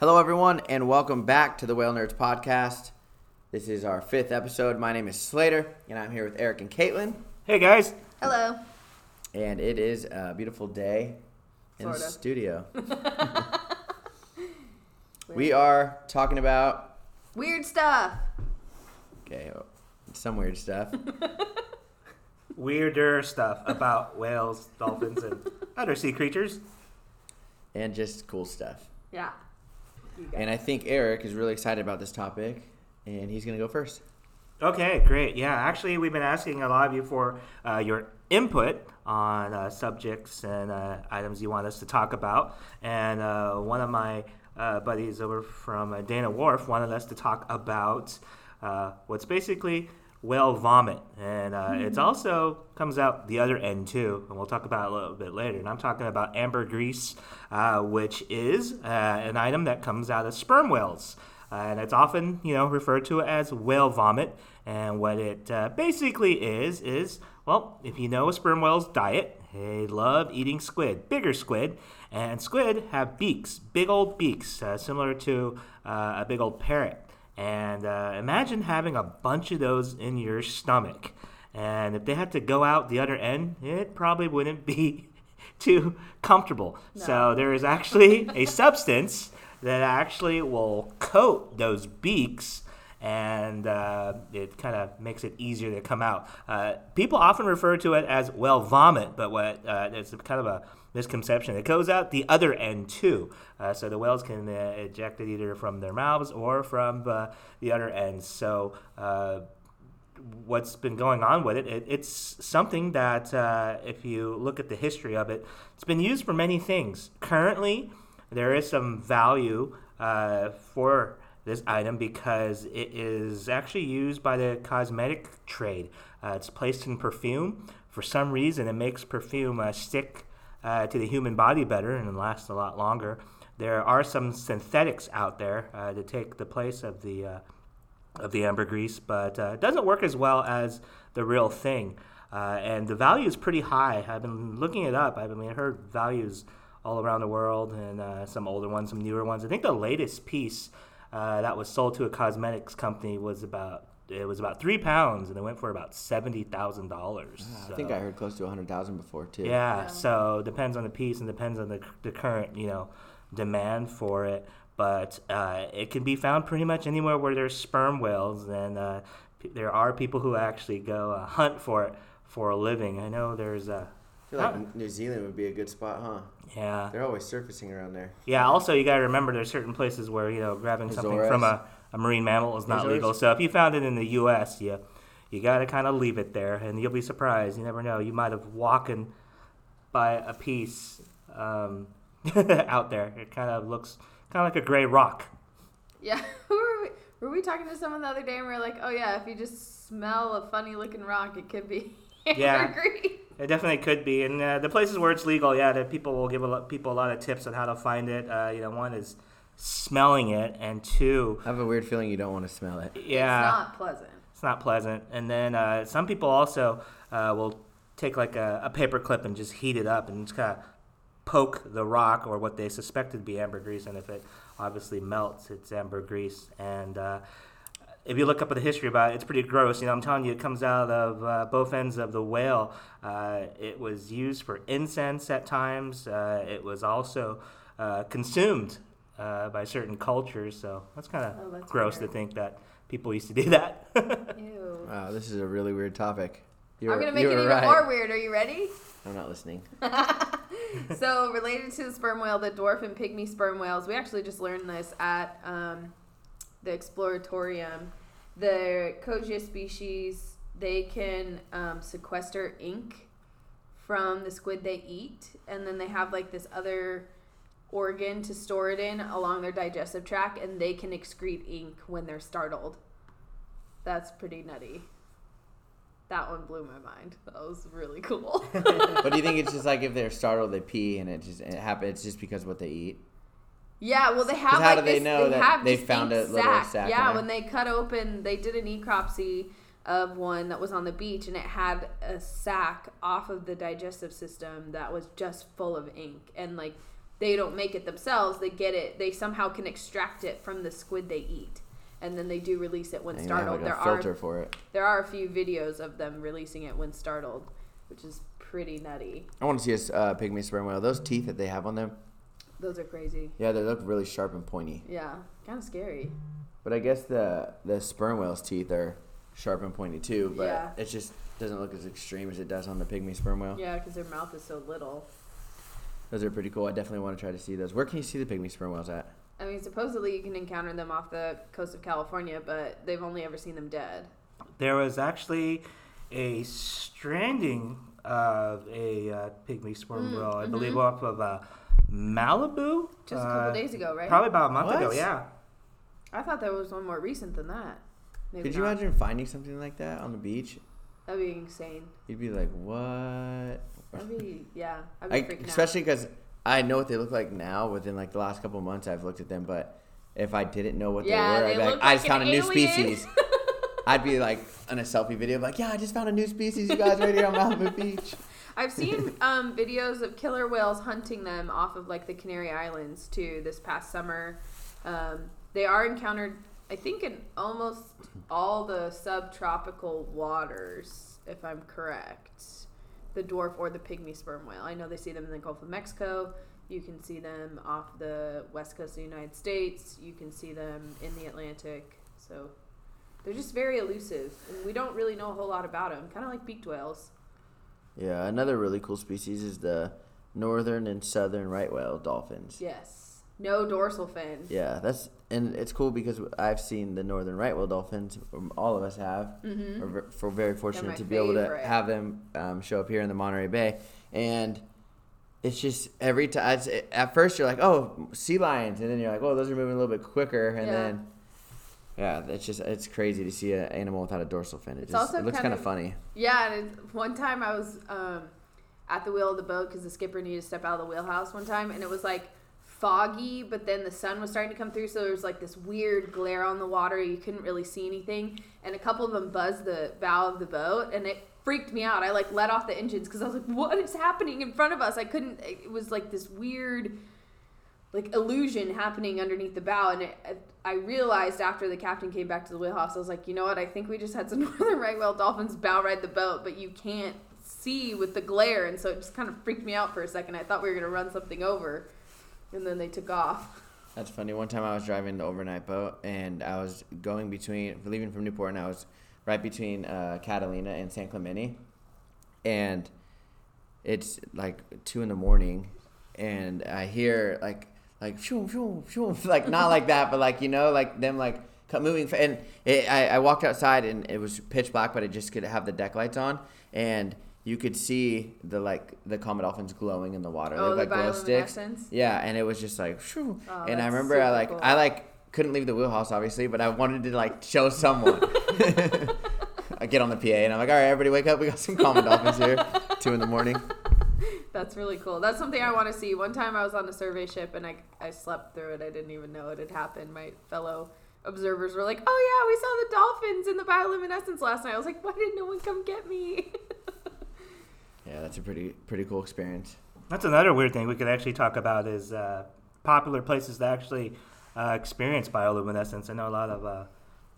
Hello, everyone, and welcome back to the Whale Nerds podcast. This is our fifth episode. My name is Slater, and I'm here with Eric and Caitlin. Hey guys. Hello. And it is a beautiful day in the studio. we are talking about Weird stuff. okay, oh, some weird stuff. Weirder stuff about whales, dolphins, and other sea creatures. and just cool stuff. Yeah. And I think Eric is really excited about this topic, and he's going to go first. Okay, great. Yeah, actually, we've been asking a lot of you for uh, your input on uh, subjects and uh, items you want us to talk about. And uh, one of my uh, buddies over from uh, Dana Wharf wanted us to talk about uh, what's basically whale vomit. And uh, it's also comes out the other end too, and we'll talk about it a little bit later. And I'm talking about ambergris, uh, which is uh, an item that comes out of sperm whales. Uh, and it's often, you know, referred to as whale vomit. And what it uh, basically is is, well, if you know a sperm whale's diet, they love eating squid, bigger squid, and squid have beaks, big old beaks, uh, similar to uh, a big old parrot. And uh, imagine having a bunch of those in your stomach. And if they had to go out the other end, it probably wouldn't be too comfortable. So there is actually a substance that actually will coat those beaks and uh, it kind of makes it easier to come out. Uh, people often refer to it as whale vomit, but what uh, it's kind of a misconception. It goes out the other end too, uh, so the whales can uh, eject it either from their mouths or from uh, the other end. So. Uh, what's been going on with it. it it's something that, uh, if you look at the history of it, it's been used for many things. Currently, there is some value uh, for this item because it is actually used by the cosmetic trade. Uh, it's placed in perfume. For some reason, it makes perfume uh, stick uh, to the human body better and last a lot longer. There are some synthetics out there uh, to take the place of the uh, of the ambergris, but uh, it doesn't work as well as the real thing. Uh, and the value is pretty high. I've been looking it up. I've been heard values all around the world, and uh, some older ones, some newer ones. I think the latest piece that was sold to a cosmetics company was about it was about three pounds, and it went for about seventy thousand dollars. I think I heard close to 100,000 before, too. Yeah, Yeah. so depends on the piece and depends on the, the current, you know, demand for it. But uh, it can be found pretty much anywhere where there's sperm whales, and uh, p- there are people who actually go uh, hunt for it for a living. I know there's a I feel like New Zealand would be a good spot, huh? yeah, They're always surfacing around there. yeah. Also, you got to remember there's certain places where you know grabbing something from a, a marine mammal is not legal. So if you found it in the U.S., you you got to kind of leave it there, and you'll be surprised. You never know. You might have walking by a piece um, out there. It kind of looks kind of like a gray rock. Yeah. Were we? Were we talking to someone the other day and we were like, oh yeah, if you just smell a funny looking rock, it could be Yeah. It definitely could be, and uh, the places where it's legal, yeah, the people will give a lot, people a lot of tips on how to find it. Uh, you know, one is smelling it, and two, I have a weird feeling you don't want to smell it. yeah, It's not pleasant. It's not pleasant. And then uh, some people also uh, will take like a, a paper clip and just heat it up and just kind of poke the rock or what they suspected to be ambergris. And if it obviously melts, it's ambergris. And uh, if you look up at the history about it, it's pretty gross. You know, I'm telling you, it comes out of uh, both ends of the whale. Uh, it was used for incense at times. Uh, it was also uh, consumed uh, by certain cultures. So that's kind of Oh, gross weird. to think that people used to do that. Ew. Wow, this is a really weird topic. You I'm gonna make it even right. more weird. Are you ready? I'm not listening. so related to the sperm whale, the dwarf and pygmy sperm whales, we actually just learned this at um, the exploratorium. The Kogia species, they can um, sequester ink from the squid they eat, and then they have like this other organ to store it in along their digestive tract, and they can excrete ink when they're startled. That's pretty nutty. That one blew my mind. That was really cool. but do you think it's just like if they're startled, they pee, and it just it happens? It's just because of what they eat. Yeah, well, they have. how like do they this, know they that they found a little sac in Yeah, when they cut open, they did a necropsy of one that was on the beach, and it had a sack off of the digestive system that was just full of ink, and like they don't make it themselves. They get it. They somehow can extract it from the squid they eat, and then they do release it when And startled. like, a there filter are for it. there are a few videos of them releasing it when startled, which is pretty nutty. I want to see a uh, pygmy sperm whale. Those teeth that they have on them, Those are crazy. yeah, they look really sharp and pointy. Yeah, kind of scary. But I guess the the sperm whale's teeth are sharp and pointy too. But Yeah. it just doesn't look as extreme as it does on the pygmy sperm whale. Yeah, because their mouth is so little. Those are pretty cool. I definitely want to try to see those. Where can you see the pygmy sperm whales at? I mean, supposedly you can encounter them off the coast of California, but they've only ever seen them dead. There was actually a stranding of a uh, pygmy sperm Mm, whale, I mhm. believe, off of uh, Malibu. Just a Uh, couple days ago, right? Probably about a month ago, yeah. I thought there was one more recent than that. Maybe Could you not. imagine finding something like that on the beach? That'd be insane. You'd be like, what? Be yeah. I'd be I, freaking out. especially because I know what they look like now. Within like the last couple of months, I've looked at them. But if I didn't know what Yeah, they were, I'd be like, look I just found a new species. I'd be like on a selfie video, like, yeah, I just found a new species, you guys, right here on Malibu Beach. I've seen um, videos of killer whales hunting them off of like the Canary Islands too. This past summer, um, they are encountered. I think in almost all the subtropical waters, if I'm correct. The dwarf or the pygmy sperm whale. I know they see them in the Gulf of Mexico. You can see them off the west coast of the United States. You can see them in the Atlantic. So they're just very elusive, and we don't really know a whole lot about them. Kind of like beaked whales. Yeah, another really cool species is the northern and southern right whale dolphins. Yes. No dorsal fin. Yeah, that's and it's cool because I've seen the northern right whale dolphins. um, All of us have. Mm-hmm. We're for very fortunate to be able to have them um, show up here in the Monterey Bay, and it's just every time. At first, you're like, "Oh, sea lions," and then you're like, "Oh, those are moving a little bit quicker," and Yeah. then. Yeah, it's just it's crazy to see an animal without a dorsal fin. It It's just also it looks kind of funny. Yeah, and one time I was um, at the wheel of the boat because the skipper needed to step out of the wheelhouse one time, and it was like foggy, but then the sun was starting to come through, so there was like this weird glare on the water. You couldn't really see anything, and a couple of them buzzed the bow of the boat, and it freaked me out. I like let off the engines because I was like, "What is happening in front of us?" I couldn't. It was like this weird. Like illusion happening underneath the bow, and it, I realized after the captain came back to the wheelhouse, I was like, you know what? I think we just had some northern right whale dolphins bow ride the boat, but you can't see with the glare, and so it just kind of freaked me out for a second. I thought we were gonna run something over, and then they took off. That's funny. One time I was driving the overnight boat and I was going between, leaving from Newport, and I was right between uh, Catalina and San Clemente. And it's like two in the morning, and I hear like, like, shoo, shoo, shoo, like not like that, but like, you know, like them like moving. And it, I, I walked outside and it was pitch black, but I just could have the deck lights on. And you could see the like the common dolphins glowing in the water. They Oh, look the like glow sticks. Yeah, and it was just like. Oh, and I remember I like cool. I like couldn't leave the wheelhouse obviously, but I wanted to like show someone. I get on the PA and I'm like, all right, everybody wake up. We got some common dolphins here. Two in the morning. That's really cool. That's something I want to see. One time I was on a survey ship and I, I slept through it. I didn't even know it had happened. My fellow observers were like, "Oh yeah, we saw the dolphins in the bioluminescence last night." I was like, "Why didn't no one come get me?" Yeah, that's a pretty pretty cool experience. That's another weird thing we could actually talk about is uh, popular places that actually uh, experience bioluminescence. I know a lot of uh,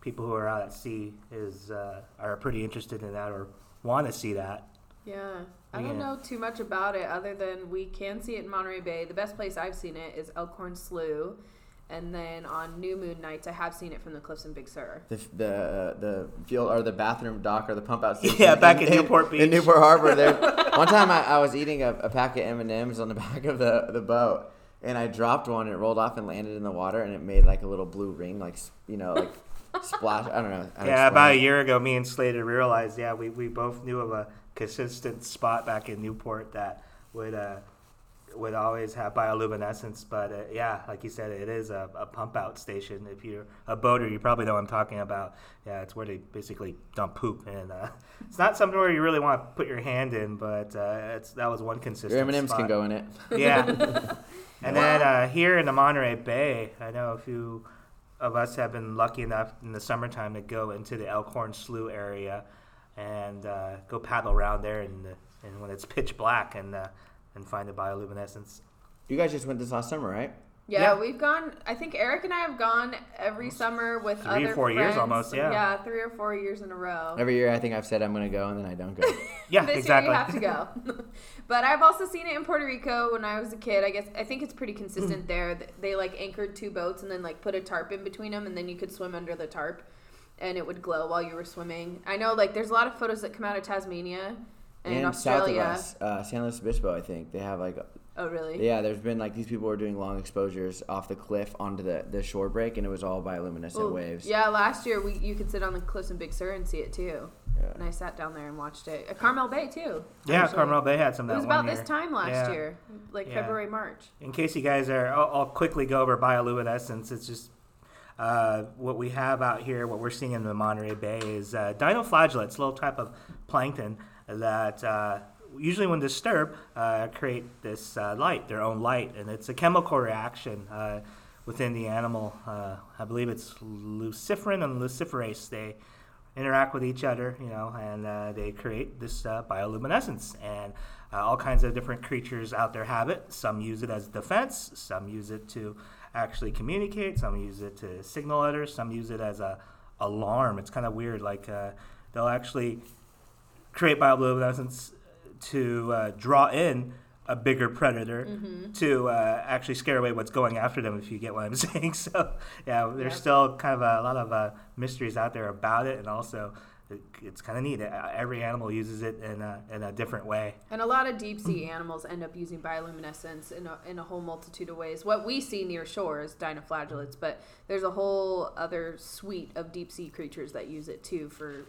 people who are out at sea is uh, are pretty interested in that or want to see that. Yeah. I don't know too much about it other than we can see it in Monterey Bay. The best place I've seen it is Elkhorn Slough. And then on new moon nights, I have seen it from the cliffs in Big Sur. The the uh, the fuel or the bathroom dock or the pump out station. Yeah, back in Newport Beach. In Newport Harbor, there. One time I, I was eating a, a pack of M and M's on the back of the the boat, and I dropped one. and It rolled off and landed in the water, and it made like a little blue ring, like you know, like splash. I don't know. how to yeah, explain about a year ago, me and Slater realized, yeah, we, we both knew of a consistent spot back in Newport that would uh, would always have bioluminescence. But uh, yeah, like you said, it is a, a pump out station. If you're a boater, you probably know what I'm talking about. Yeah, it's where they basically dump poop, and uh, it's not something where you really want to put your hand in, but uh, it's that was one consistent. Your M and M's can go in it. Yeah. and then uh, here in the Monterey Bay, I know a few of us have been lucky enough in the summertime to go into the Elkhorn Slough area and uh, go paddle around there, and and when it's pitch black and uh, and find the bioluminescence. You guys just went this last summer, right? Yeah, Yeah. we've gone. I think Eric and I have gone every summer with Three or other four years almost, yeah. Yeah, three or four years in a row. Every year, I think I've said I'm gonna go, and then I don't go. Yeah, this exactly. year you have to go. but I've also seen it in Puerto Rico when I was a kid. I guess I think it's pretty consistent mm. there. They like anchored two boats and then like put a tarp in between them, and then you could swim under the tarp, and it would glow while you were swimming. I know like there's a lot of photos that come out of Tasmania and, and south of Australia. us, uh, San Luis Obispo, I think they have like Oh really? yeah. There's been like these people were doing long exposures off the cliff onto the, the shore break, and it was all bioluminescent Well, waves. Yeah, last year we you could sit on the cliffs in Big Sur and see it too. Yeah. And I sat down there and watched it. At Carmel Bay too. Yeah, actually. Carmel Bay had some It that was one about this time last Yeah. year, like Yeah. February, March. In case you guys are, I'll, I'll quickly go over bioluminescence. It's just uh, what we have out here, what we're seeing in the Monterey Bay is uh, dinoflagellates, a little type of plankton that uh, usually when disturbed uh, create this uh, light, their own light, and it's a chemical reaction uh, within the animal. Uh, I believe it's luciferin and luciferase. They interact with each other, you know, and they create this bioluminescence. And all kinds of different creatures out there have it. Some use it as defense. Some use it to actually communicate. Some use it to signal others. Some use it as a alarm. It's kind of weird. Like uh, they'll actually create bioluminescence to uh, draw in a bigger predator to uh, actually scare away what's going after them if you get what i'm saying so yeah there's Yeah. still kind of a lot of uh, mysteries out there about it and also it, it's kind of neat Uh, every animal uses it in a, in a different way And a lot of deep sea animals end up using bioluminescence in a, in a whole multitude of ways. What we see near shore is dinoflagellates, but there's a whole other suite of deep sea creatures that use it too for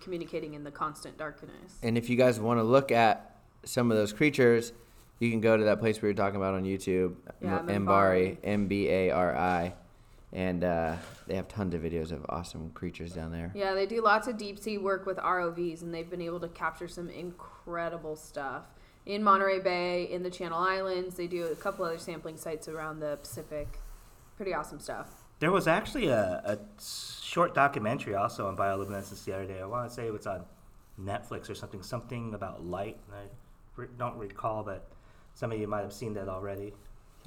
communicating in the constant darkness. And if you guys want to look at some of those creatures, you can go to that place we were talking about on YouTube, Yeah, M- Mbari. Mbari, M B A R I, and uh, they have tons of videos of awesome creatures down there. Yeah, they do lots of deep sea work with ROVs, and they've been able to capture some incredible stuff in Monterey Bay, in the Channel Islands. They do a couple other sampling sites around the Pacific. Pretty awesome stuff. there was actually a, a short documentary also on bioluminescence the other day i want to say it was on netflix or something something about light and i re- don't recall but some of you might have seen that already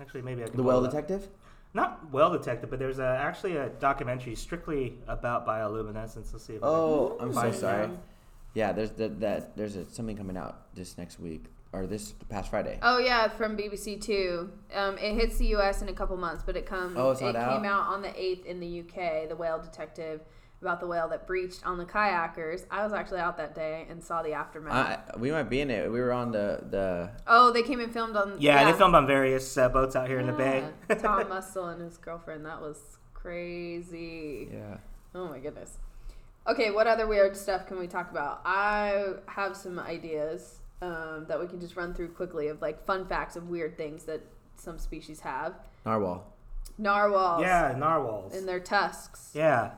actually maybe i can The pull Whale Detective. up. Detective? Not well detected, but there's a, actually a documentary strictly about bioluminescence. Let's see if I can- Oh, I'm so Fine. sorry. Yeah, there's that, that there's a, something coming out this next week or this past Friday. Oh yeah, from BBC Two. Um, it hits the U.S. in a couple months, but it comes. Oh, it's it not came out? out on the eighth in the U.K. The Whale Detective about the whale that breached on the kayakers. I was actually out that day and saw the aftermath. I, we might be in it. We were on the the. oh, they came and filmed on. Yeah, they filmed on various uh, boats out here in the bay. Tom Mustill and his girlfriend. That was crazy. Yeah. Oh my goodness. Okay, what other weird stuff can we talk about? I have some ideas um, that we can just run through quickly of like fun facts of weird things that some species have. Narwhal. Narwhals. Yeah, narwhals. In their tusks. Yeah,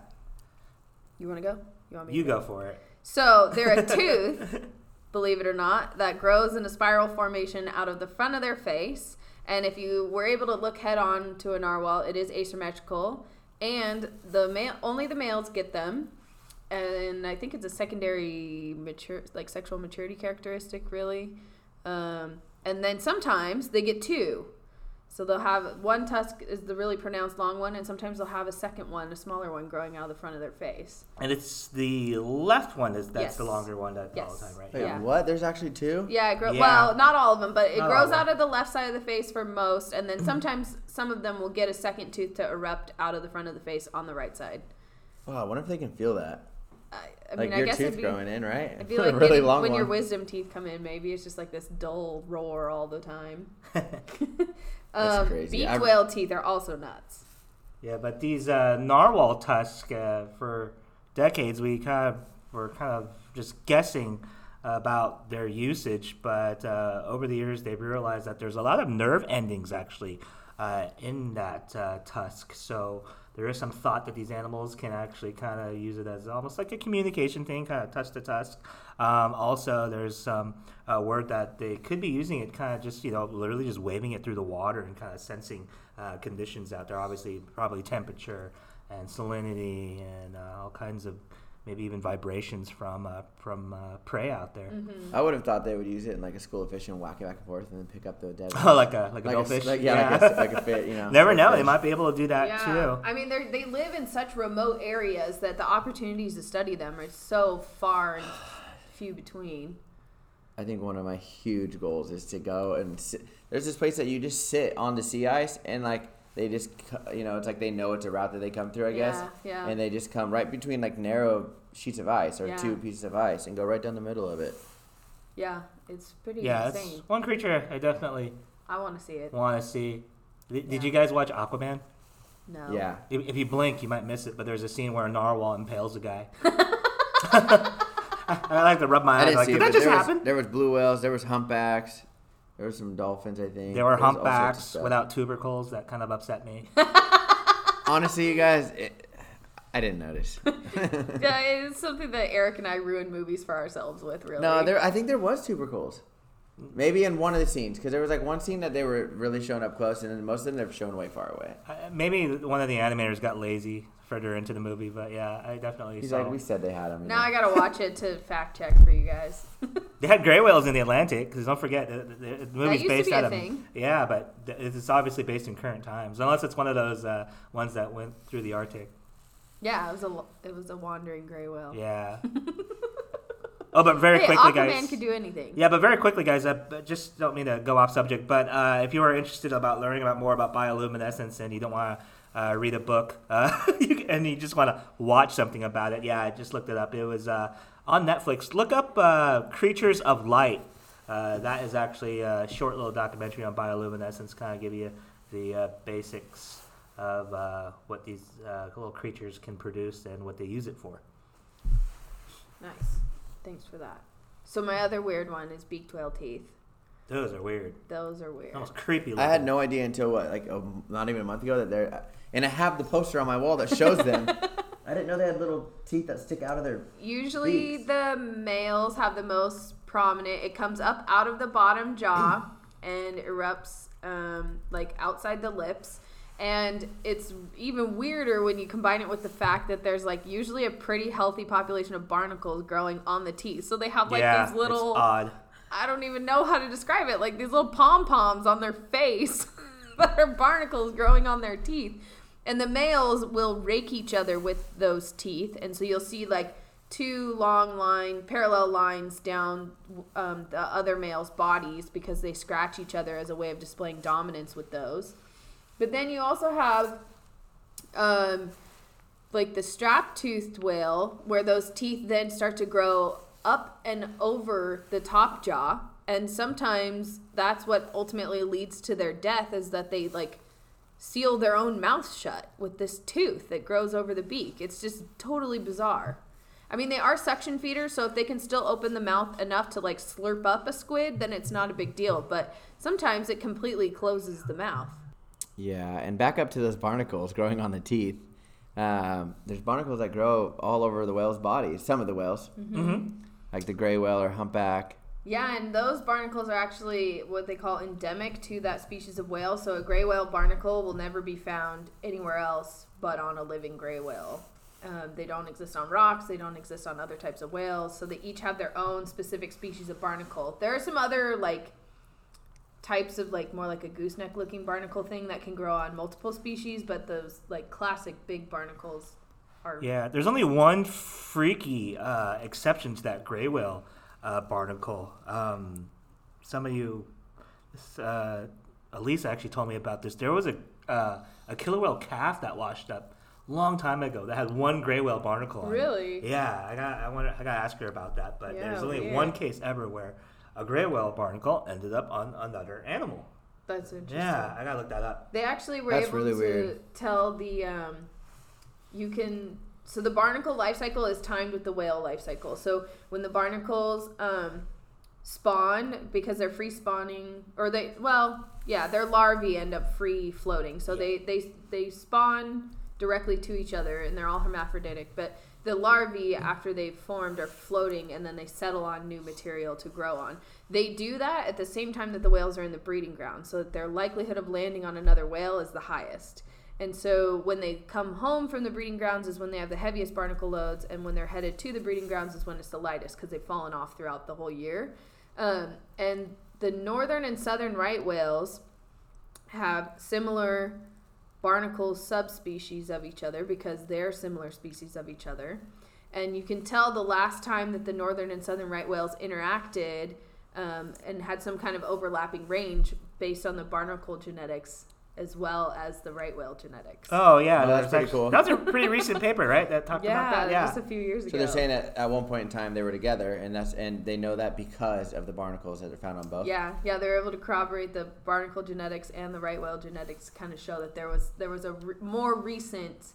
You want to go? You want me? you to go for it. So they're a tooth, believe it or not, that grows in a spiral formation out of the front of their face. And if you were able to look head on to a narwhal, it is asymmetrical, and the male only the males get them. And I think it's a secondary mature, like sexual maturity characteristic, really. Um, and then sometimes they get two. So they'll have one tusk is the really pronounced long one, and sometimes they'll have a second one, a smaller one, growing out of the front of their face. And it's the left one is that's the longer one that all the time, right? Wait, Yeah. what? There's actually two? Yeah, it grows. Yeah. Well, not all of them, but it Not grows out of the left side of the face for most, and then sometimes some of them will get a second tooth to erupt out of the front of the face on the right side. Wow, I wonder if they can feel that. I, I like mean, I your guess tooth it'd be, growing in, right? it'd be like really getting- long when your wisdom teeth come in. Maybe it's just like this dull roar all the time. That's um, crazy. Beaked I've- whale teeth are also nuts. Yeah, but these uh, narwhal tusks, uh, for decades, we kind of were kind of just guessing about their usage, but uh, over the years, they've realized that there's a lot of nerve endings actually uh, in that uh, tusk. So there is some thought that these animals can actually kind of use it as almost like a communication thing, kind of touch to tusk. Um, also, there's some uh, word that they could be using it kind of just, you know, literally just waving it through the water and kind of sensing uh, conditions out there. Obviously, probably temperature and salinity and uh, all kinds of maybe even vibrations from uh, from uh, prey out there. Mm-hmm. I would have thought they would use it in like a school of fish and whack it back and forth and then pick up the dead. Oh, like a like a like goldfish. A, like, yeah, Like, a, like a fit, you know. Never know. They might be able to do that yeah. too. I mean, they they live in such remote areas that the opportunities to study them are so far and few between. I think one of my huge goals is to go and sit. There's this place that you just sit on the sea ice and like they just you know it's like they know it's a route that they come through I guess Yeah, yeah. and they just come right between like narrow sheets of ice or Yeah. two pieces of ice and go right down the middle of it. Yeah, it's pretty Yeah, it's insane. one creature I definitely I want to see it. want to see. Did, did Yeah. you guys watch Aquaman? No. Yeah, If, if you blink, you might miss it. But there's a scene where a narwhal impales a guy. I like to rub my eyes. didn't Like, did that just happen? There was blue whales. There was humpbacks. There were some dolphins. I think There were was all sorts of humpbacks without tubercles. That kind of upset me. Honestly, you guys, it, I didn't notice. Yeah, it's something that Eric and I ruin movies for ourselves with, really. no, there. I think there was tubercles. Maybe in one of the scenes, because there was like one scene that they were really showing up close, and then most of them they're shown way far away. Uh, Maybe one of the animators got lazy further into the movie, but yeah, I definitely He's saw. like, we said they had them. Now know. I gotta watch it to fact check for you guys. They had gray whales in the Atlantic because don't forget the, the, the movie's based out a of thing. yeah, but it's obviously based in current times, unless it's one of those uh, ones that went through the Arctic. Yeah, it was a it was a wandering gray whale. Yeah. oh, but very hey, quickly, Aquaman guys. could do anything. Yeah, but very quickly, guys. Uh, but just don't mean to go off subject, but uh, if you are interested about learning about more about bioluminescence and you don't want to uh, read a book uh, and you just want to watch something about it, yeah, I just looked it up. It was uh, on Netflix. Look up uh, Creatures of Light. Uh, that is actually a short little documentary on bioluminescence, kind of give you the uh, basics of uh, what these uh, little creatures can produce and what they use it for. Nice. Thanks for that. So my other weird one is beaked whale teeth. Those are weird, Those are weird. almost creepy. I had no idea until what, like a, not even a month ago that they're, and I have the poster on my wall that shows them. I didn't know they had little teeth that stick out of their. Usually Beaks. the males have the most prominent. It comes up out of the bottom jaw and erupts um, like outside the lips. And it's even weirder when you combine it with the fact that there's like usually a pretty healthy population of barnacles growing on the teeth. So they have like yeah, these little it's odd. I don't even know how to describe it. Like these little pom poms on their face that are barnacles growing on their teeth. And the males will rake each other with those teeth. And so you'll see like two long line, parallel lines down um, the other male's bodies because they scratch each other as a way of displaying dominance with those. But then you also have um, like the strap toothed whale, where those teeth then start to grow up and over the top jaw. And sometimes that's what ultimately leads to their death is that they like seal their own mouth shut with this tooth that grows over the beak. It's just totally bizarre. I mean, they are suction feeders, so if they can still open the mouth enough to like slurp up a squid, then it's not a big deal. But sometimes it completely closes the mouth. Yeah, and back up to those barnacles growing on the teeth. Um, there's barnacles that grow all over the whale's body. Some of the whales, Mm-hmm. like the gray whale or humpback. Yeah, and those barnacles are actually what they call endemic to that species of whale. So a gray whale barnacle will never be found anywhere else but on a living gray whale. Um, they don't exist on rocks. They don't exist on other types of whales. So they each have their own specific species of barnacle. There are some other like types of like more like a gooseneck looking barnacle thing that can grow on multiple species, but those like classic big barnacles are Yeah, there's only one freaky uh, exception to that gray whale uh, barnacle. Um, some of you, uh, Elisa actually told me about this. There was a uh, a killer whale calf that washed up long time ago that had one gray whale barnacle. On it. Really? Yeah, I got I want I got to ask her about that. But Yeah, there's only weird. one case ever where a gray whale barnacle ended up on another animal. that's interesting. Yeah, I gotta look that up. They actually were That's able really to weird. tell the um, you can so the barnacle life cycle is timed with the whale life cycle. So when the barnacles um, spawn because they're free spawning or they well yeah their larvae end up free floating. So they they they spawn directly to each other and they're all hermaphroditic, but the larvae after they've formed are floating and then they settle on new material to grow on. They do that at the same time that the whales are in the breeding ground, so that their likelihood of landing on another whale is the highest. And so when they come home from the breeding grounds is when they have the heaviest barnacle loads, and when they're headed to the breeding grounds is when it's the lightest because they've fallen off throughout the whole year. Um, and the northern and southern right whales have similar barnacle subspecies of each other because they're similar species of each other. And you can tell the last time that the northern and southern right whales interacted um, and had some kind of overlapping range based on the barnacle genetics as well as the right whale genetics. Oh yeah, Oh, that's pretty actually- cool. That was a pretty recent paper, right? That talked yeah, about that. Yeah. just a few years ago. So they're saying that at one point in time they were together, and that's and they know that because of the barnacles that are found on both. Yeah, yeah, they're able to corroborate the barnacle genetics and the right whale genetics, kind of show that there was there was a re- more recent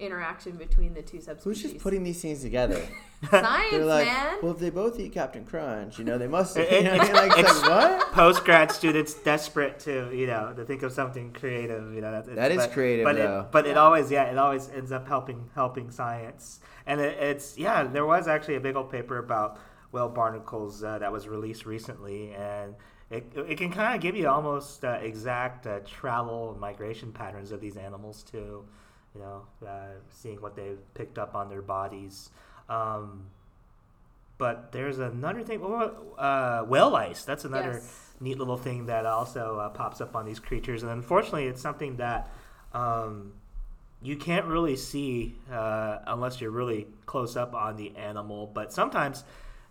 interaction between the two subspecies. Who's just putting these things together? science, They're like, man? well, if they both eat Captain Crunch, you know, they must. You know what Like, it's it's- like what? Post grad students desperate to you know to think of something creative. You know that, That is but, creative, but though. It, but it always yeah it always ends up helping helping science. And it, it's yeah there was actually a big old paper about whale barnacles uh, that was released recently and. It, it can kind of give you almost uh, exact uh, travel and migration patterns of these animals too, you know, uh, seeing what they've picked up on their bodies. Um, but there's another thing. Uh, whale lice. That's another Yes. neat little thing that also uh, pops up on these creatures. And unfortunately, it's something that um, you can't really see uh, unless you're really close up on the animal. But sometimes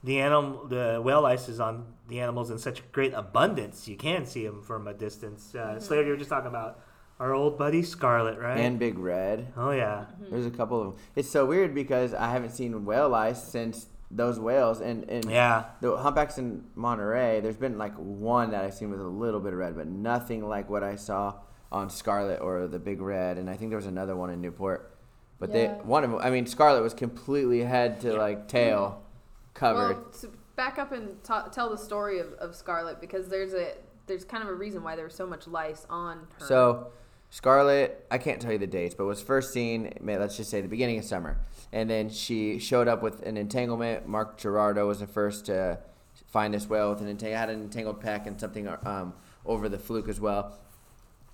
the animal, the whale lice is on the animals in such great abundance, you can see them from a distance. Uh, Slater, you were just talking about our old buddy Scarlet, right? And Big Red. oh yeah. Mm-hmm. There's a couple of them. It's so weird because I haven't seen whale lice since those whales, and and Yeah. the humpbacks in Monterey. There's been like one that I've seen with a little bit of red, but nothing like what I saw on Scarlet or the Big Red. And I think there was another one in Newport. But they one of them. I mean, Scarlet was completely head to like tail mm-hmm. covered. Well, to back up and ta tell the story of, of Scarlet because there's a there's kind of a reason why there's so much lice on her. So, Scarlet, I can't tell you the dates, but was first seen, let's just say the beginning of summer. And then she showed up with an entanglement. Mark Gerardo was the first to find this whale with an entang- had an entangled peck and something um, over the fluke as well.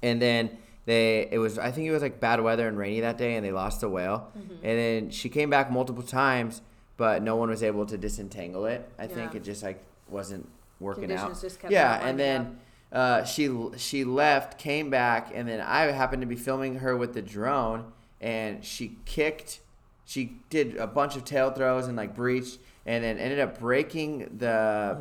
And then they, it was, I think it was like bad weather and rainy that day, and they lost the whale. Mm-hmm. And then she came back multiple times, but no one was able to disentangle it. I think it just like wasn't working Conditions out. yeah, and then uh, she she left, came back, and then I happened to be filming her with the drone, and she kicked. She did a bunch of tail throws and like breached, and then ended up breaking the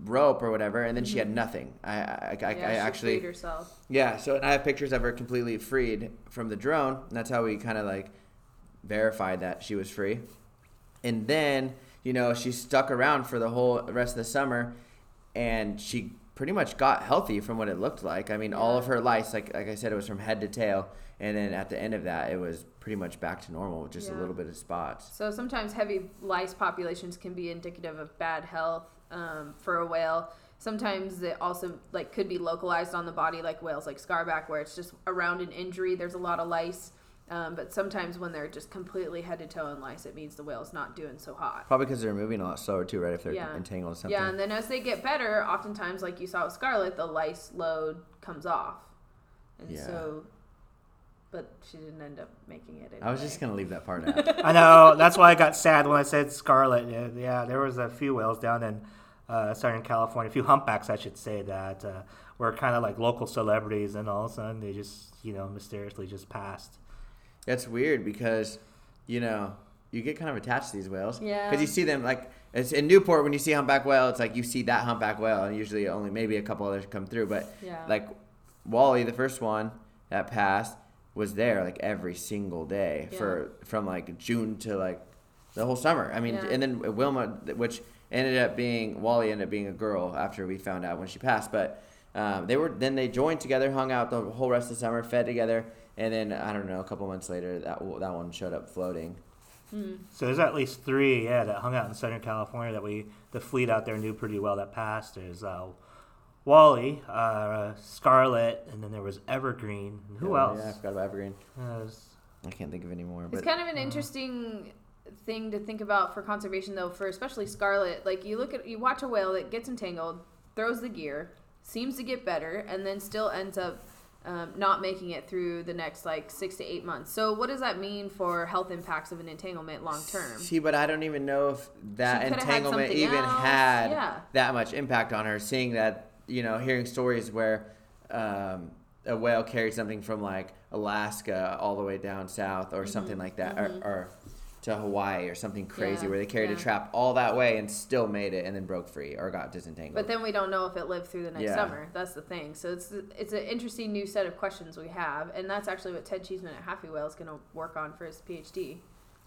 rope or whatever, and then she had nothing. I I, I, I Mm-hmm. yeah, she actually freed herself. yeah. So I have pictures of her completely freed from the drone, and that's how we kind of like verified that she was free. And then you know she stuck around for the whole rest of the summer, and she pretty much got healthy from what it looked like. I mean, all of her lice, like like I said, it was from head to tail, and then at the end of that, it was pretty much back to normal, with just a little bit of spots. So sometimes heavy lice populations can be indicative of bad health um, for a whale. Sometimes it also like could be localized on the body, like whales like scarback, where it's just around an injury. There's a lot of lice. Um, but sometimes when they're just completely head to toe in lice, it means the whale's not doing so hot. Probably because they're moving a lot slower too, right? If they're Yeah. entangled in something. Yeah, and then as they get better, oftentimes, like you saw with Scarlet, the lice load comes off, and Yeah. so. But she didn't end up making it. I was just gonna leave that part out. I know. That's why I got sad when I said Scarlet. Yeah, yeah there was a few whales down in uh, Southern California, a few humpbacks, I should say, that uh, were kind of like local celebrities, and all of a sudden they just, you know, mysteriously just passed. That's weird because, you know, you get kind of attached to these whales. Yeah. Because you see them like it's in Newport when you see humpback whale, it's like you see that humpback whale, and usually only maybe a couple others come through. But Yeah. like Wally, the first one that passed, was there like every single day Yeah. for from like June to like the whole summer. I mean, Yeah. and then Wilma, which ended up being Wally ended up being a girl after we found out when she passed, but. Um, they were then they joined together, hung out the whole rest of the summer, fed together, and then I don't know, a couple months later, that that one showed up floating. So there's at least three, yeah, that hung out in Southern California that we, the fleet out there knew pretty well that passed. There's uh, Wally, uh, Scarlet, and then there was Evergreen. And who Yeah, else? Yeah, I forgot about Evergreen. Uh, there's- I can't think of any more. It's But kind of an interesting thing to think about for conservation, though, for especially scarlet. Like you look at, you watch a whale that gets entangled, throws the gear, seems to get better, and then still ends up um, not making it through the next like six to eight months. So what does that mean for health impacts of an entanglement long term? See, but I don't even know if that coulda had entanglement even else. had Yeah. that much impact on her. Seeing that, you know, hearing stories where um, a whale carried something from like Alaska all the way down south or something Mm-hmm. like that, or, or to Hawaii or something crazy Yeah, where they carried yeah. a trap all that way and still made it and then broke free or got disentangled. But then we don't know if it lived through the next Yeah. summer. That's the thing. So it's it's an interesting new set of questions we have, and that's actually what Ted Cheeseman at Happy Whale is going to work on for his PhD,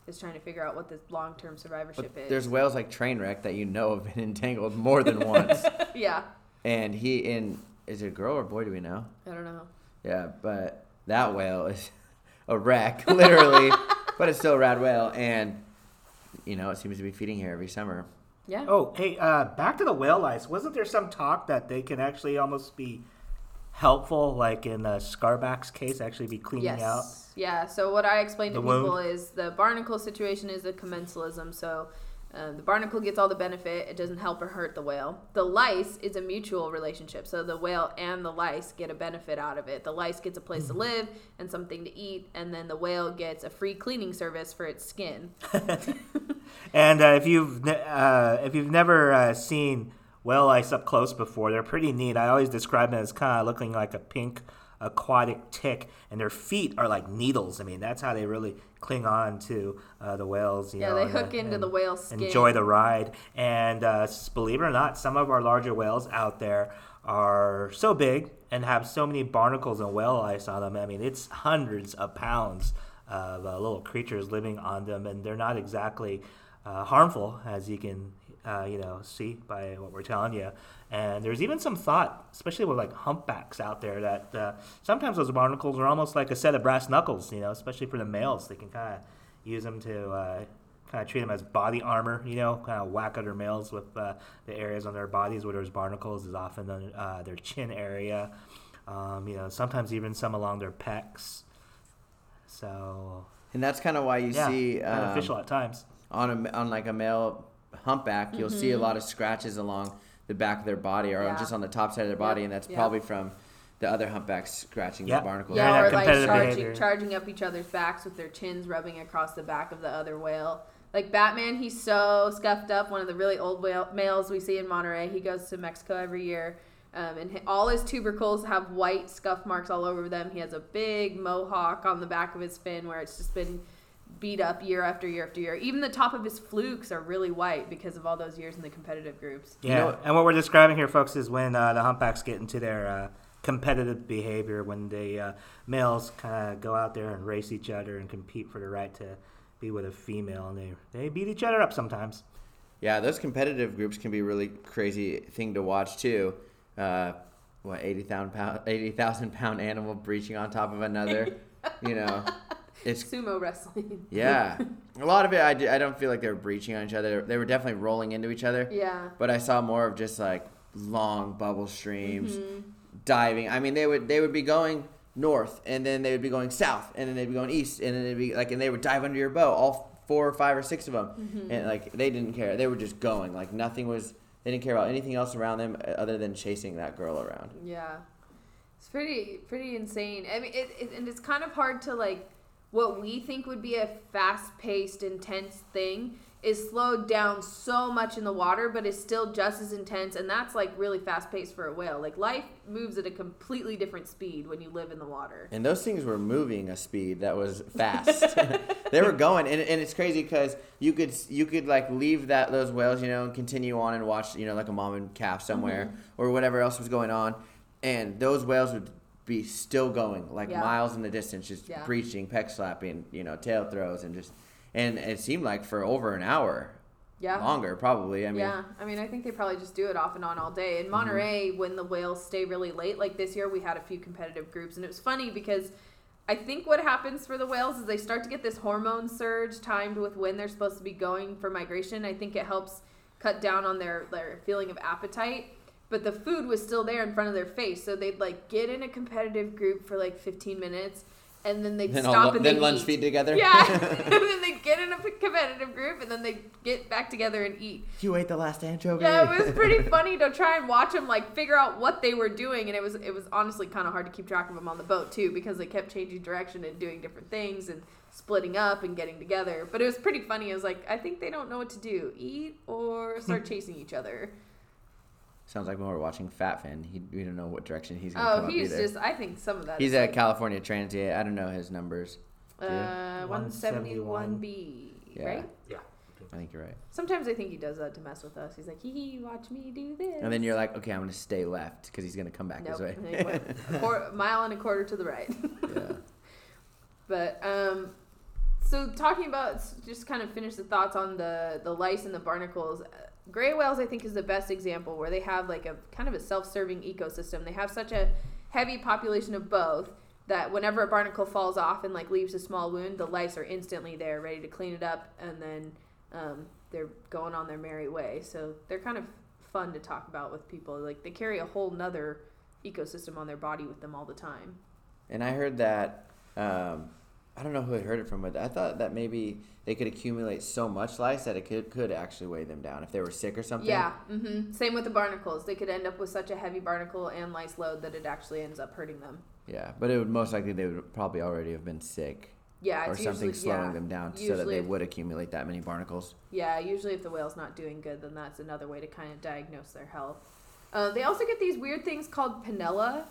is trying to figure out what the long term survivorship But is. there's whales like Trainwreck that you know have been entangled more than once. yeah, and he in is it a girl or boy? Do we know? I don't know. Yeah, but that whale is a wreck, literally. But it's still a rad whale, and you know it seems to be feeding here every summer. Yeah. Oh, hey, uh, back to the whale lice. Wasn't there some talk that they can actually almost be helpful, like in uh, Scarback's case, actually be cleaning yes. out? Yeah. So what I explained to The people wound. is the barnacle situation is a commensalism. So uh, the barnacle gets all the benefit. It doesn't help or hurt the whale. The lice is a mutual relationship. So the whale and the lice get a benefit out of it. The lice gets a place to live and something to eat, and then the whale gets a free cleaning service for its skin. And uh, if you've ne- uh, if you've never uh, seen whale lice up close before, they're pretty neat. I always describe them as kind of looking like a pink aquatic tick, and their feet are like needles. I mean, that's how they really cling on to uh, the whales. You Yeah, know, they hook into and the whale's skin. Enjoy the ride, and uh, believe it or not, some of our larger whales out there are so big and have so many barnacles and whale lice on them. I mean, it's hundreds of pounds of uh, little creatures living on them, and they're not exactly uh, harmful, as you can uh, you know see by what we're telling you. And there's even some thought, especially with like humpbacks out there, that uh, sometimes those barnacles are almost like a set of brass knuckles. You know, especially for the males, they can kind of use them to. Uh, Kind of treat them as body armor, you know, kind of whack other males with uh, the areas on their bodies where there's barnacles is often on uh, their chin area. Um, you know, sometimes even some along their pecs. So And that's kind of why you yeah, see um, beneficial at times. on a on like a male humpback, you'll see a lot of scratches along the back of their body or Mm-hmm. Yeah. just on the top side of their body, Yep, and that's yep. probably from the other humpbacks scratching Yep. the barnacles. Very Yeah, that or like charging, charging up each other's backs with their chins rubbing across the back of the other whale. Like Batman, he's so scuffed up. One of the really old whale, males we see in Monterey. He goes to Mexico every year, um, and all his tubercles have white scuff marks all over them. He has a big mohawk on the back of his fin where it's just been beat up year after year after year. Even the top of his flukes are really white because of all those years in the competitive groups. You Yeah, know- and what we're describing here, folks, is when uh, the humpbacks get into their uh, competitive behavior, when the uh, males kind of go out there and race each other and compete for the right to be with a female, and they they beat each other up sometimes. Yeah, those competitive groups can be a really crazy thing to watch too. Uh, what eighty thousand pound eighty thousand pound animal breaching on top of another. you know, it's Sumo wrestling. yeah. A lot of it, I, don't feel like they were breaching on each other. They were definitely rolling into each other. Yeah. But I saw more of just like long bubble streams, Mm-hmm. diving. I mean, they would they would be going north, and then they would be going south, and then they'd be going east, and then they'd be like, and they would dive under your boat, all four or five or six of them, Mm-hmm. and like they didn't care. They were just going. Like nothing was. They didn't care about anything else around them uh, other than chasing that girl around. Yeah, it's pretty pretty insane. I mean, it, it and it's kind of hard to like what we think would be a fast paced, intense thing is slowed down so much in the water, but is still just as intense, and that's like really fast paced for a whale. Like life moves at a completely different speed when you live in the water. And those things were moving a speed that was fast. they were going, and, and it's crazy because you could you could like leave that those whales, you know, and continue on and watch, you know, like a mom and calf somewhere Mm-hmm. or whatever else was going on, and those whales would be still going like Yeah. miles in the distance, just Yeah. breaching, peck slapping, you know, tail throws, and just and it seemed like for over an hour, Yeah. longer probably. I mean, yeah, I mean, I think they probably just do it off and on all day. In mm-hmm. Monterey, when the whales stay really late, like this year, we had a few competitive groups, and it was funny because I think what happens for the whales is they start to get this hormone surge timed with when they're supposed to be going for migration. I think it helps cut down on their their feeling of appetite. But the food was still there in front of their face, so they'd like get in a competitive group for like 15 minutes, and then they'd Then, stop lu- and then they lunch eat. feed together. Yeah, and then they get in a competitive group, and then they get back together and eat. you ate the last anchovy. Yeah, it was pretty funny to try and watch them like figure out what they were doing, and it was it was honestly kind of hard to keep track of them on the boat too because they kept changing direction and doing different things and splitting up and getting together. But it was pretty funny. It was like I think they don't know what to do: eat or start chasing each other. Sounds like when we're watching Fat Fin. He, we don't know what direction he's gonna Oh, come up he's either. just. I think some of that. he's is at like, California Transient. I don't know his numbers. uh, one seventy one B. Right. Yeah. I think you're right. Sometimes I think he does that to mess with us. He's like, hee hee, watch me do this. And then you're like, okay, I'm gonna stay left because he's gonna come back nope. this way. And then he went a quar- mile and a quarter to the right. yeah. But um, so talking about just kind of finish the thoughts on the the lice and the barnacles. Gray whales, I think, is the best example where they have like a kind of a self-serving ecosystem. They have such a heavy population of both that whenever a barnacle falls off and like leaves a small wound, the lice are instantly there, ready to clean it up, and then um, they're going on their merry way. So they're kind of fun to talk about with people. Like they carry a whole nother ecosystem on their body with them all the time. And I heard that um, I don't know who I heard it from, but I thought that maybe they could accumulate so much lice that it could could actually weigh them down if they were sick or something. Yeah. hmm Same with the barnacles. They could end up with such a heavy barnacle and lice load that it actually ends up hurting them. Yeah, but it would most likely they would probably already have been sick Yeah, or something usually, slowing yeah, them down so that they would accumulate that many barnacles. Yeah, usually if the whale's not doing good, then that's another way to kind of diagnose their health. Uh, they also get these weird things called Pennella,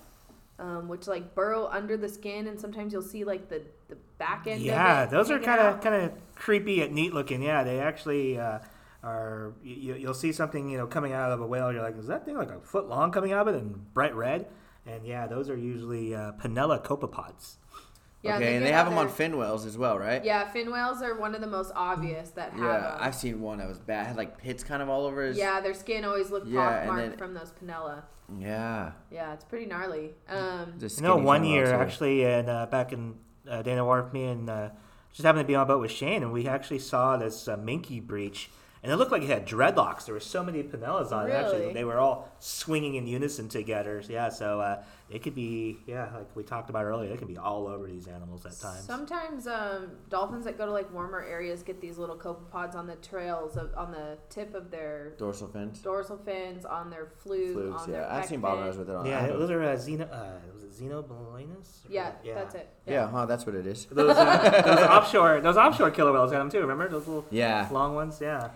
um, which like burrow under the skin, and sometimes you'll see like the, the back end. Yeah, of it those are kind of kind of creepy and neat looking. Yeah, they actually uh, are. You, you'll see something you know coming out of a whale. You're like, is that thing like a foot long coming out of it and bright red? And yeah, those are usually uh, Pennella copepods. Yeah, okay, and they have them on fin whales as well, right? Yeah, fin whales are one of the most obvious that have. Yeah, them. I've seen one that was bad. Had like pits kind of all over his. Yeah, their skin always looked Yeah, and pockmarked then- from those Pennella. Yeah. Yeah, it's pretty gnarly. Um, The You know, one year whales are- actually, and uh, back in uh, Dana Wharf, me and uh, just happened to be on a boat with Shane, and we actually saw this uh, minke breach, and it looked like it had dreadlocks. There were so many Pennellas on it. Actually, Really? they were all swinging in unison together. Yeah, so uh, it could be, yeah, like we talked about earlier, it can be all over these animals at times. Sometimes um, dolphins that go to like warmer areas get these little copepods on the trails of, on the tip of their dorsal fins. dorsal fins, on their fluke, Flukes, on their yeah. I've pec seen fin. bottlenose with it on. Yeah, those are uh, Xeno, uh, was it Xenobalanus? Yeah, that's it. yeah, huh, that's what it is. Those, uh, those offshore, those offshore killer whales had them too. Remember those little Yeah. long ones? Yeah.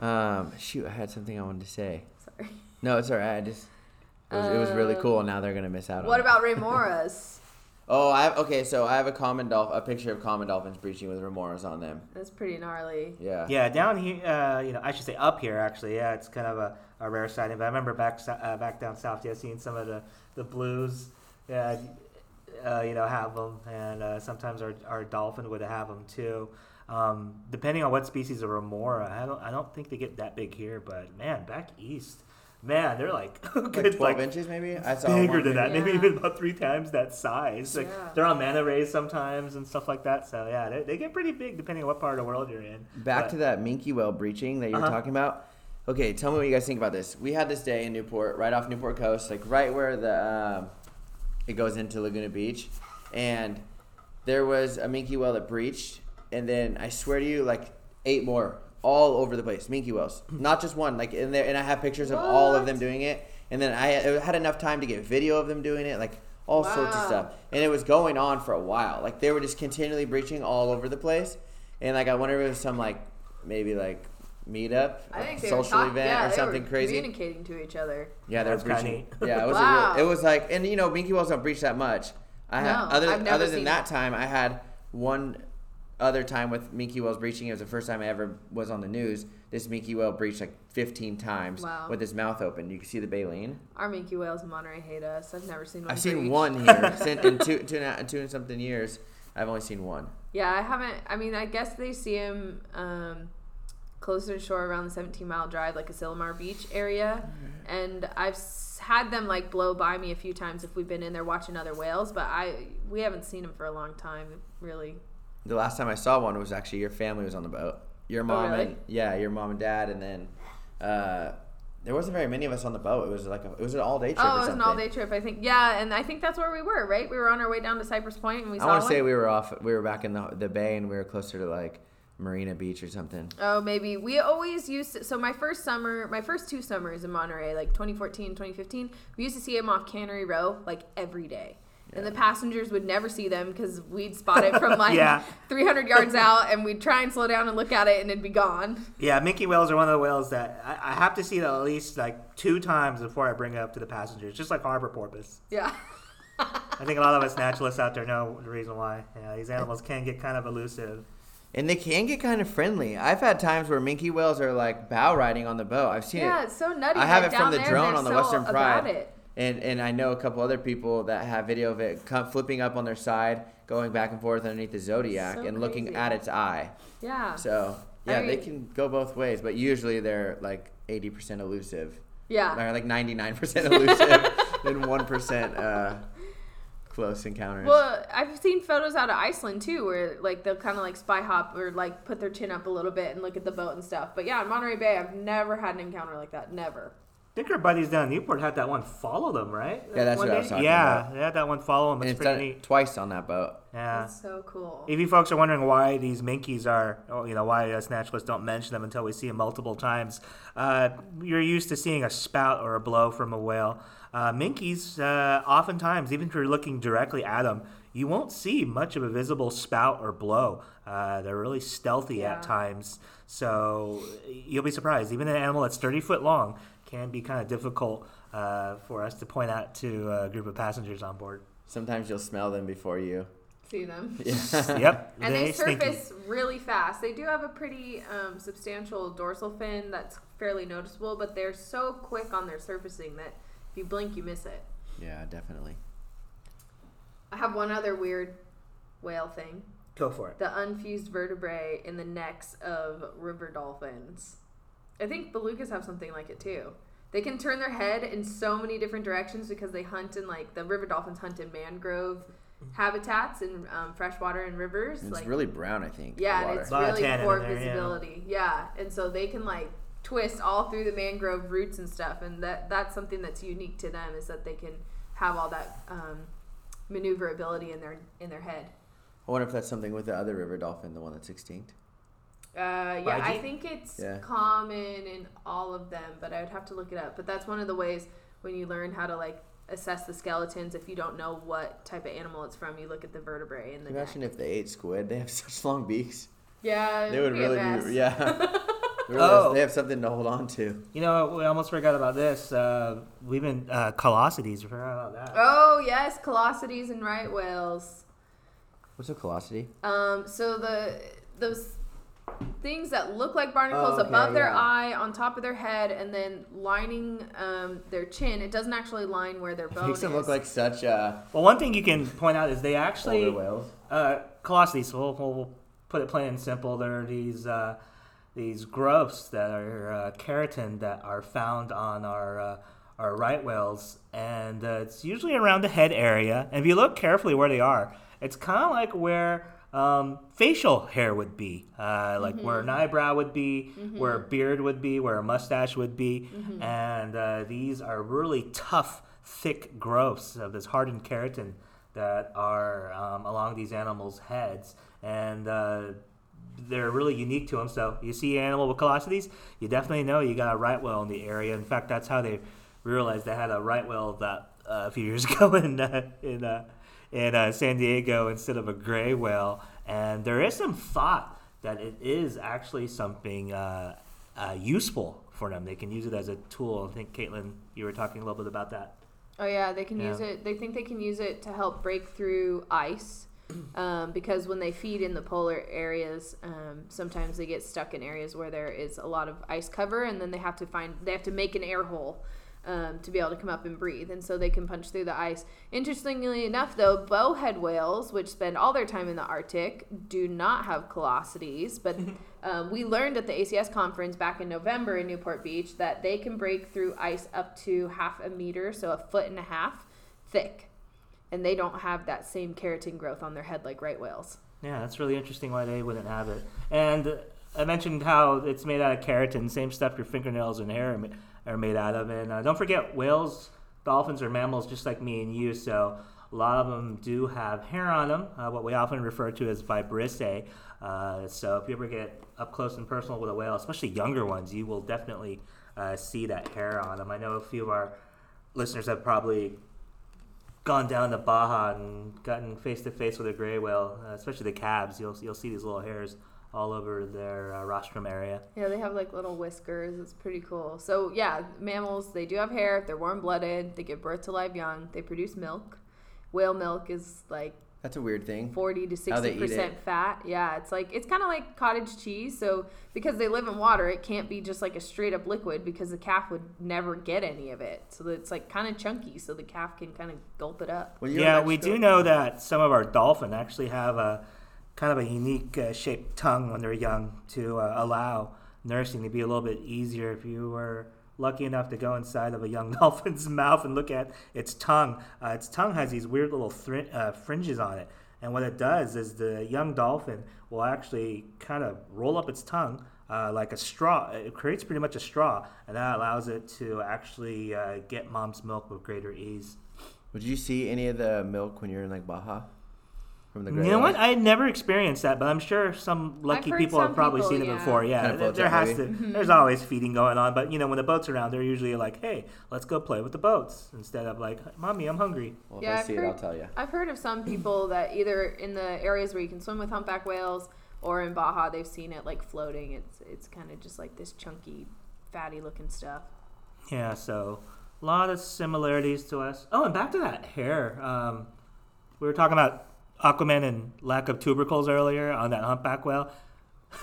Um, shoot, I had something I wanted to say. Sorry. No, it's alright. I just it was, it was really cool. Now they're gonna miss out on. What it. about remoras? Oh, I have, okay. So I have a common dolphin, a picture of common dolphins breaching with remoras on them. That's pretty gnarly. Yeah. Yeah, down here, uh, you know, I should say up here actually. Yeah, it's kind of a, a rare sighting. But I remember back uh, back down south, yeah, seeing some of the the blues, yeah, uh, you know, have them, and uh, sometimes our, our dolphin would have them too. Um, depending on what species of remora, I don't I don't think they get that big here, but man, back east, man, they're like Like good, twelve like inches, maybe. I saw bigger than that, maybe even about three times that size. Like Yeah. they're on manta rays sometimes and stuff like that. So yeah, they, they get pretty big depending on what part of the world you're in. Back But- to that minke whale breaching that you were Uh-huh. talking about. Okay, tell me what you guys think about this. We had this day in Newport, right off Newport Coast, like right where the um, it goes into Laguna Beach, and there was a minke whale that breached, and then I swear to you, like eight more all over the place, minke whales, not just one. Like in there, and I have pictures of all of them doing it, and then I I had enough time to get video of them doing it, like all sorts of stuff, and it was going on for a while. Like they were just continually breaching all over the place, and like I wonder if it was some like maybe like meetup, I think social talk- event yeah, or they something were crazy. communicating to each other. Yeah, they were That's kinda breaching. Yeah, it was Wow. a real, it was like, and you know, minke whales don't breach that much. I had No, other I've never other than that it. time, I had one other time with minke whales breaching. It was the first time I ever was on the news. This minke whale breached like 15 times Wow. with his mouth open. You can see the baleen. Our minke whales in Monterey hate us. I've never seen one. I've seen breach. one here Since in two, two, and a- two and something years. I've only seen one. Yeah, I haven't. I mean, I guess they see him um, closer to shore around the 17 mile drive, like Asilomar Beach area. And I've had them like blow by me a few times if we've been in there watching other whales, but I we haven't seen them for a long time, really. The last time I saw one was actually your family was on the boat. Your mom Oh, really? and yeah, your mom and dad, and then uh, there wasn't very many of us on the boat. It was like a, it was an all day trip. Oh, it was an all day trip, I think. Yeah, and I think that's where we were, right? We were on our way down to Cypress Point and we I want to say we were off. We were back in the the bay and we were closer to like Marina Beach or something. Oh, maybe. We always used to, so my first summer, my first two summers in Monterey, like 2014, 2015, we used to see him off Cannery Row like every day. And the passengers would never see them because we'd spot it from like Yeah. 300 yards out and we'd try and slow down and look at it and it'd be gone. Yeah, minke whales are one of the whales that I, I have to see it at least like two times before I bring it up to the passengers, just like harbor porpoise. Yeah. I think a lot of us naturalists out there know the reason why. Yeah, these animals can get kind of elusive. And they can get kind of friendly. I've had times where minke whales are like bow riding on the boat. I've seen Yeah, it. it's so nutty. I have like, it from down the there, drone they're on the so Western about Pride. it. And and I know a couple other people that have video of it flipping up on their side, going back and forth underneath the zodiac, So and looking at its eye. Yeah. So I yeah, they can go both ways, but usually they're like eighty percent elusive, Yeah. or like ninety nine percent elusive, and one percent uh, close encounters. Well, I've seen photos out of Iceland too, where like they'll kind of like spy hop or like put their chin up a little bit and look at the boat and stuff. But yeah, in Monterey Bay, I've never had an encounter like that. Never. I think our buddies down in Newport had that one follow them, right? Yeah, that's One what I was day? talking yeah, about. they had that one follow them. and It's it's done pretty it neat. twice on that boat. Yeah. That's so cool. If you folks are wondering why these minkies are, or, you know, why us naturalists don't mention them until we see them multiple times, uh, you're used to seeing a spout or a blow from a whale. Uh, minkies, uh, oftentimes, even if you're looking directly at them, you won't see much of a visible spout or blow. Uh, they're really stealthy Yeah. at times, so you'll be surprised. Even an animal that's 30 foot long can be kind of difficult uh, for us to point out to a group of passengers on board. Sometimes you'll smell them before you. See them. Yeah. yep, And they stinky. surface really fast. They do have a pretty um, substantial dorsal fin that's fairly noticeable, but they're so quick on their surfacing that if you blink, you miss it. yeah, definitely. I have one other weird whale thing Go for it. the unfused vertebrae in the necks of river dolphins. I think belugas have something like it too. They can turn their head in so many different directions because they hunt in like the river dolphins hunt in mangrove habitats in um, freshwater and rivers. And it's like really brown, I think. yeah, and it's really poor in there, yeah. visibility. Yeah. and so they can like twist all through the mangrove roots and stuff, and that that's something that's unique to them is that they can have all that um, maneuverability in their in their head. I wonder if that's something with the other river dolphin, the one that's extinct. Uh, yeah, I Baiji? think it's Yeah. common in all of them, but I would have to look it up. But that's one of the ways when you learn how to like assess the skeletons. If you don't know what type of animal it's from, you look at the vertebrae and the Can you neck. imagine if they ate squid? They have such long beaks. Yeah, They would be really be, yeah. They Oh. have- They have something to hold on to. You know, we almost forgot about this. Uh, we've been uh, callosities. We forgot about that. Oh yes, callosities and right whales. What's a callosity? Um, so the those things that look like barnacles Oh, okay, above their eye, on top of their head, and then lining um, their chin. It doesn't actually line where their It bone makes is. them look like such uh, Well, one thing you can point out is they actually older whales. uh, callosities. We'll, we'll put it plain and simple. There are these uh, these growths that are uh, keratin that are found on our uh, our right whales, and uh, it's usually around the head area. And if you look carefully where they are, it's kind of like where um, facial hair would be, uh, like where an eyebrow would be, where a beard would be, where a mustache would be, and uh, these are really tough, thick growths of this hardened keratin that are um, along these animals' heads, and uh, they're really unique to them. So you see an animal with callosities, you definitely know you got a right whale in the area. In fact, that's how they realized they had a right whale that uh, a few years ago in uh, in uh, in uh, San Diego instead of a gray whale. And there is some thought that it is actually something uh, uh, useful for them. They can use it as a tool. I think Caitlin, you were talking a little bit about that. Oh yeah, they can Yeah. use it. They think they can use it to help break through ice, um, because when they feed in the polar areas, um, sometimes they get stuck in areas where there is a lot of ice cover, and then they have to find they have to make an air hole. Um, to be able to come up and breathe, and so they can punch through the ice. Interestingly enough, though, bowhead whales, which spend all their time in the Arctic, do not have callosities. But um, we learned at the ACS conference back in November in Newport Beach that they can break through ice up to half a meter, so a foot and a half thick. And they don't have that same keratin growth on their head like right whales. Yeah, that's really interesting why they wouldn't have it. And I mentioned how it's made out of keratin, same stuff your fingernails and hair are made out of. And uh, don't forget, whales, dolphins are mammals just like me and you, so a lot of them do have hair on them, uh, what we often refer to as vibrissae. Uh, so if you ever get up close and personal with a whale, especially younger ones, you will definitely uh, see that hair on them. I know a few of our listeners have probably gone down to Baja and gotten face to face with a gray whale, uh, especially the calves. You'll you'll see these little hairs all over their uh, rostrum area. Yeah, they have like little whiskers. It's pretty cool. So yeah, mammals they do have hair. They're warm blooded. They give birth to live young. They produce milk. Whale milk is like That's a weird thing. 40 to sixty percent fat yeah it's like it's kind of like cottage cheese so because they live in water it can't be just like a straight up liquid because the calf would never get any of it so it's like kind of chunky so the calf can kind of gulp it up When you were Yeah, we do know that some of our dolphin actually have a kind of a unique uh, shaped tongue when they're young to uh, allow nursing to be a little bit easier. If you were lucky enough to go inside of a young dolphin's mouth and look at its tongue, uh, its tongue has these weird little uh, fringes on it. And what it does is the young dolphin will actually kind of roll up its tongue uh, like a straw. It creates pretty much a straw, and that allows it to actually uh, get mom's milk with greater ease. Would you see any of the milk when you're in like Baja? From the You know what? whales? I had never experienced that, but I'm sure some lucky heard people have probably people, seen it yeah. before. Yeah, Kinda floats there up, has maybe. to. There's always feeding going on, but you know when the boat's around, they're usually like, "Hey, let's go play with the boats," instead of like, "Mommy, I'm hungry." Well, if Yeah, I I've see it, heard- I'll tell you. i've heard of some people that either in the areas where you can swim with humpback whales or in baja they've seen it like floating it's it's kind of just like this chunky fatty looking stuff Yeah, so a lot of similarities to us. Oh, and back to that hair. Um, we were talking about Aquaman and lack of tubercles earlier on that humpback whale.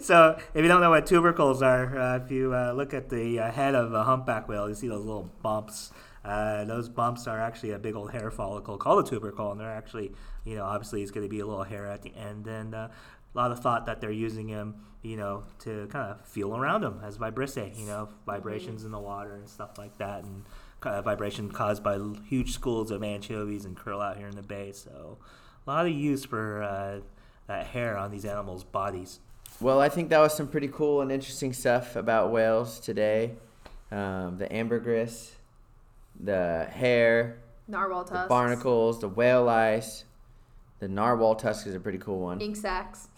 so, if you don't know what tubercles are, uh, if you uh, look at the uh, head of a humpback whale, you see those little bumps. Uh, those bumps are actually a big old hair follicle called a tubercle, and they're actually, you know, obviously it's going to be a little hair at the end. And uh, a lot of thought that they're using them, you know, to kind of feel around them as vibrissae, you know, vibrations in the water and stuff like that, and kind of vibration caused by huge schools of anchovies and krill out here in the bay. So, a lot of use for uh, that hair on these animals' bodies. Well, I think that was some pretty cool and interesting stuff about whales today. Um, the ambergris, the hair, narwhal the tusks barnacles, the whale lice, the narwhal tusk is a pretty cool one. ink sacs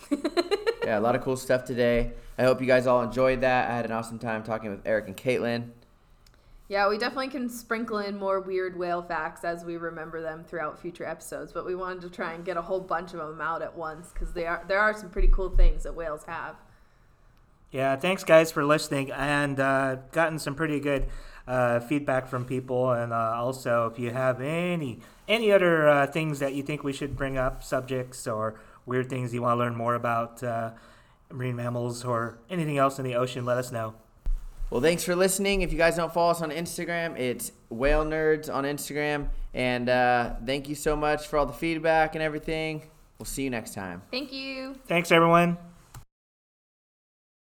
Yeah, a lot of cool stuff today. I hope you guys all enjoyed that. I had an awesome time talking with Eric and Caitlin. Yeah, we definitely can sprinkle in more weird whale facts as we remember them throughout future episodes, but we wanted to try and get a whole bunch of them out at once because they are there are some pretty cool things that whales have. Yeah, thanks guys for listening and uh, gotten some pretty good uh, feedback from people. And uh, also, if you have any any other uh, things that you think we should bring up, subjects or weird things you want to learn more about uh, marine mammals or anything else in the ocean, let us know. Well, thanks for listening. If you guys don't follow us on Instagram, it's Whale Nerds on Instagram. And uh, thank you so much for all the feedback and everything. We'll see you next time. Thank you. Thanks, everyone.